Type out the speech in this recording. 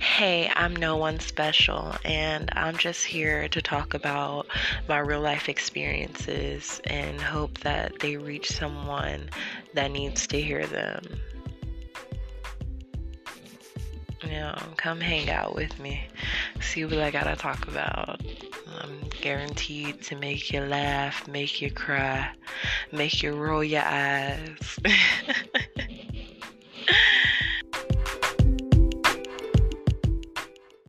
Hey, I'm no one special, and I'm just here to talk about my real life experiences and hope that they reach someone that needs to hear them. You come hang out with me, see what I gotta talk about. I'm guaranteed to make you laugh, make you cry, make you roll your eyes.